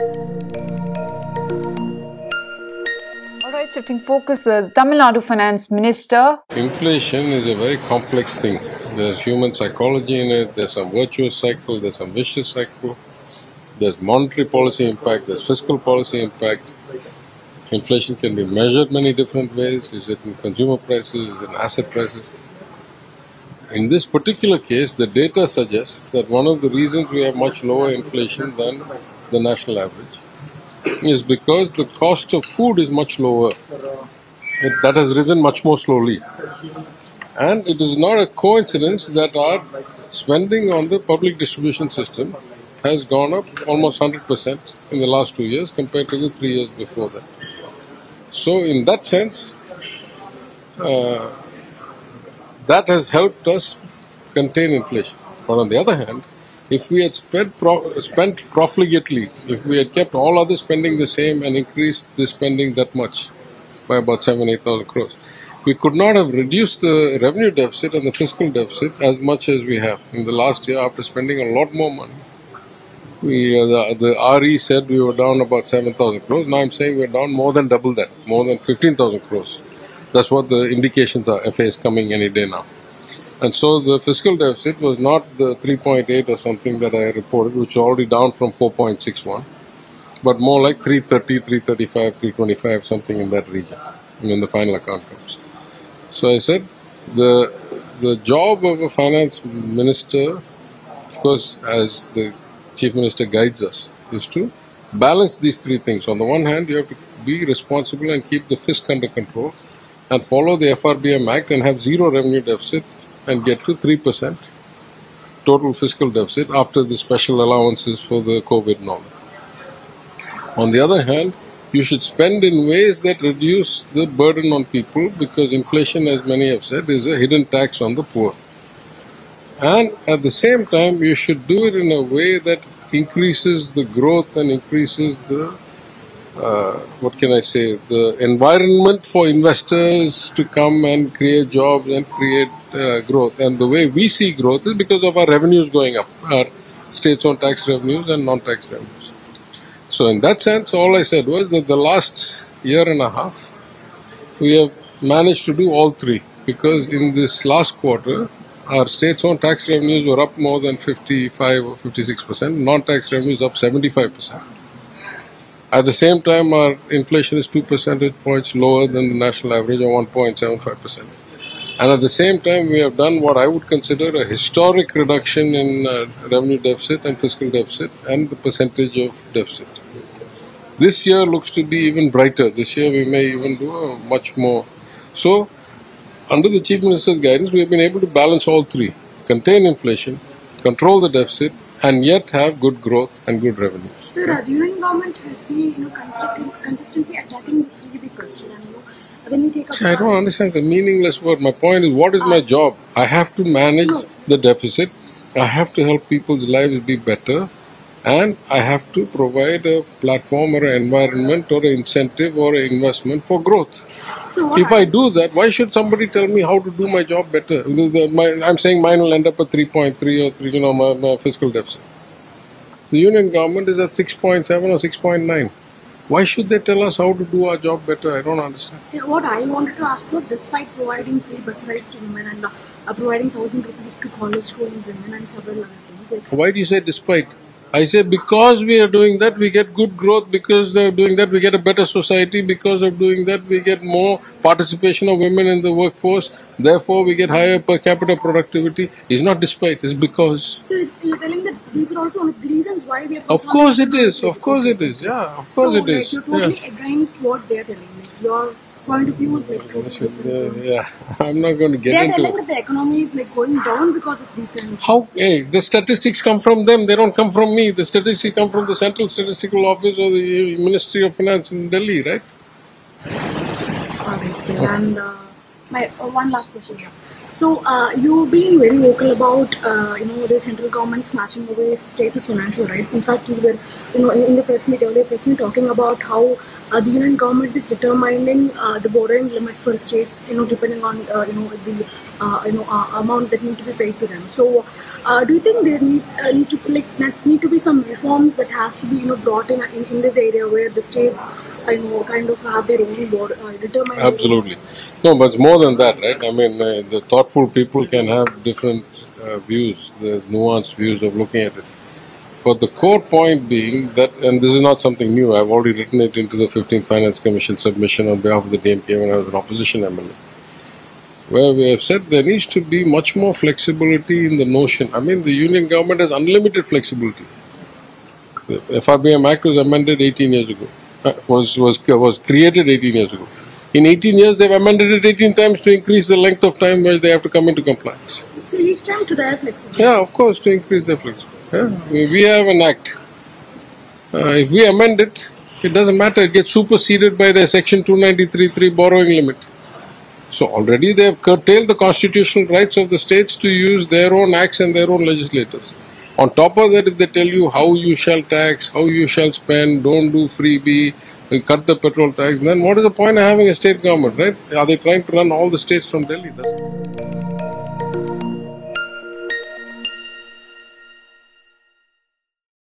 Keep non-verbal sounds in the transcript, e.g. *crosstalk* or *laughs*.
All right, shifting focus, the Tamil Nadu Finance Minister Inflation is a very complex thing. There's human psychology in it, there's some virtuous cycle, there's some vicious cycle, there's monetary policy impact, there's fiscal policy impact. Inflation can be measured many different ways. Is it in consumer prices? Is it in asset prices? In this particular case, the data suggests that one of the reasons we have much lower inflation than the national average is because the cost of food is much lower. It, that has risen much more slowly. And it is not a coincidence that our spending on the public distribution system has gone up almost 100% in the last two years compared to the three years before that. So, in that sense, uh, that has helped us contain inflation. But on the other hand, if we had spent, pro- spent profligately, if we had kept all other spending the same and increased the spending that much by about seven, eight thousand crores, we could not have reduced the revenue deficit and the fiscal deficit as much as we have in the last year after spending a lot more money. We, uh, the, the RE said we were down about 7,000 crores. Now I'm saying we're down more than double that, more than 15,000 crores. That's what the indications are. FA is coming any day now. And so the fiscal deficit was not the 3.8 or something that I reported, which is already down from 4.61, but more like 330, 335, 325, something in that region when the final account comes. So I said the the job of a finance minister, of course, as the chief minister guides us, is to balance these three things. On the one hand, you have to be responsible and keep the fisc under control and follow the FRBM Act and have zero revenue deficit and get to 3% total fiscal deficit after the special allowances for the COVID all. On the other hand, you should spend in ways that reduce the burden on people because inflation, as many have said, is a hidden tax on the poor. And at the same time, you should do it in a way that increases the growth and increases the uh, what can I say, the environment for investors to come and create jobs and create uh, growth. And the way we see growth is because of our revenues going up, our states owned tax revenues and non tax revenues. So, in that sense, all I said was that the last year and a half, we have managed to do all three because in this last quarter, our states owned tax revenues were up more than 55 or 56 percent, non tax revenues up 75 percent. At the same time, our inflation is 2 percentage points lower than the national average of 1.75%. And at the same time, we have done what I would consider a historic reduction in uh, revenue deficit and fiscal deficit and the percentage of deficit. This year looks to be even brighter. This year, we may even do a much more. So, under the Chief Minister's guidance, we have been able to balance all three contain inflation, control the deficit, and yet have good growth and good revenue. Sir, uh, the union government has been you know, consistently, consistently attacking the GDP culture. And, you know, when we take up See, I don't understand the meaningless word. My point is, what is my job? I have to manage the deficit. I have to help people's lives be better. And I have to provide a platform or an environment or an incentive or an investment for growth. So If I do that, why should somebody tell me how to do my job better? My- I'm saying mine will end up at 3.3 or 3, you know, my, my fiscal deficit. The union government is at 6.7 or 6.9. Why should they tell us how to do our job better? I don't understand. Yeah, what I wanted to ask was, despite providing free bus rides to women and uh, providing thousand rupees to college going women and several other things, Why do you say despite? I say because we are doing that, we get good growth. Because they're doing that, we get a better society. Because of doing that, we get more participation of women in the workforce. Therefore, we get higher per capita productivity. It's not despite, it's because. so is- you're telling that these are also one of the reasons why we are. Of course it is. Of course it is. Yeah, of course so, it is. Like, you're Yeah. against what they're telling. Like your point of view is like uh, yeah, *laughs* I'm not going to get They're into telling it. that the economy is like going down because of these kind of. How? Hey, the statistics come from them. They don't come from me. The statistics come from the Central Statistical Office or the Ministry of Finance in Delhi, right? Alright, sir. And uh, my uh, one last question here. So uh, you've been very vocal about uh, you know the central government snatching away states' financial rights. In fact, you were you know in, the press meet earlier press meet talking about how uh, the union government is determining uh, the borrowing limit for states. You know depending on uh, you know the uh, you know amount that need to be paid to them. So. Do you think there need, need to like need to be some reforms that has to be you know brought in in, in this area where the states know kind of have their own uh, determine Absolutely. No, but it's more than that, right? I mean, uh, the thoughtful people can have different uh, views, the nuanced views of looking at it. But the core point being that, and this is not something new, I've already written it into the 15th Finance Commission submission on behalf of the DMK when I was an opposition MLA, where we have said there needs to be much more flexibility in the notion. I mean, the union government has unlimited flexibility. The FRBM Act was amended 18 years ago, was, was, was created 18 years ago. In 18 years, they've amended it 18 times to increase the length of time where they have to come into compliance. So each time to their flexibility. Yeah, of course, to increase their flexibility. Yeah. We we have an act. Uh, if we amend it, it doesn't matter. It gets superseded by the Section 293.3 borrowing limit. So already they have curtailed the constitutional rights of the states to use their own acts and their own legislators. On top of that, if they tell you how you shall tax, how you shall spend, don't do freebie, cut the petrol tax, then what is the point of having a state government, right? Are they trying to run all the states from Delhi? That's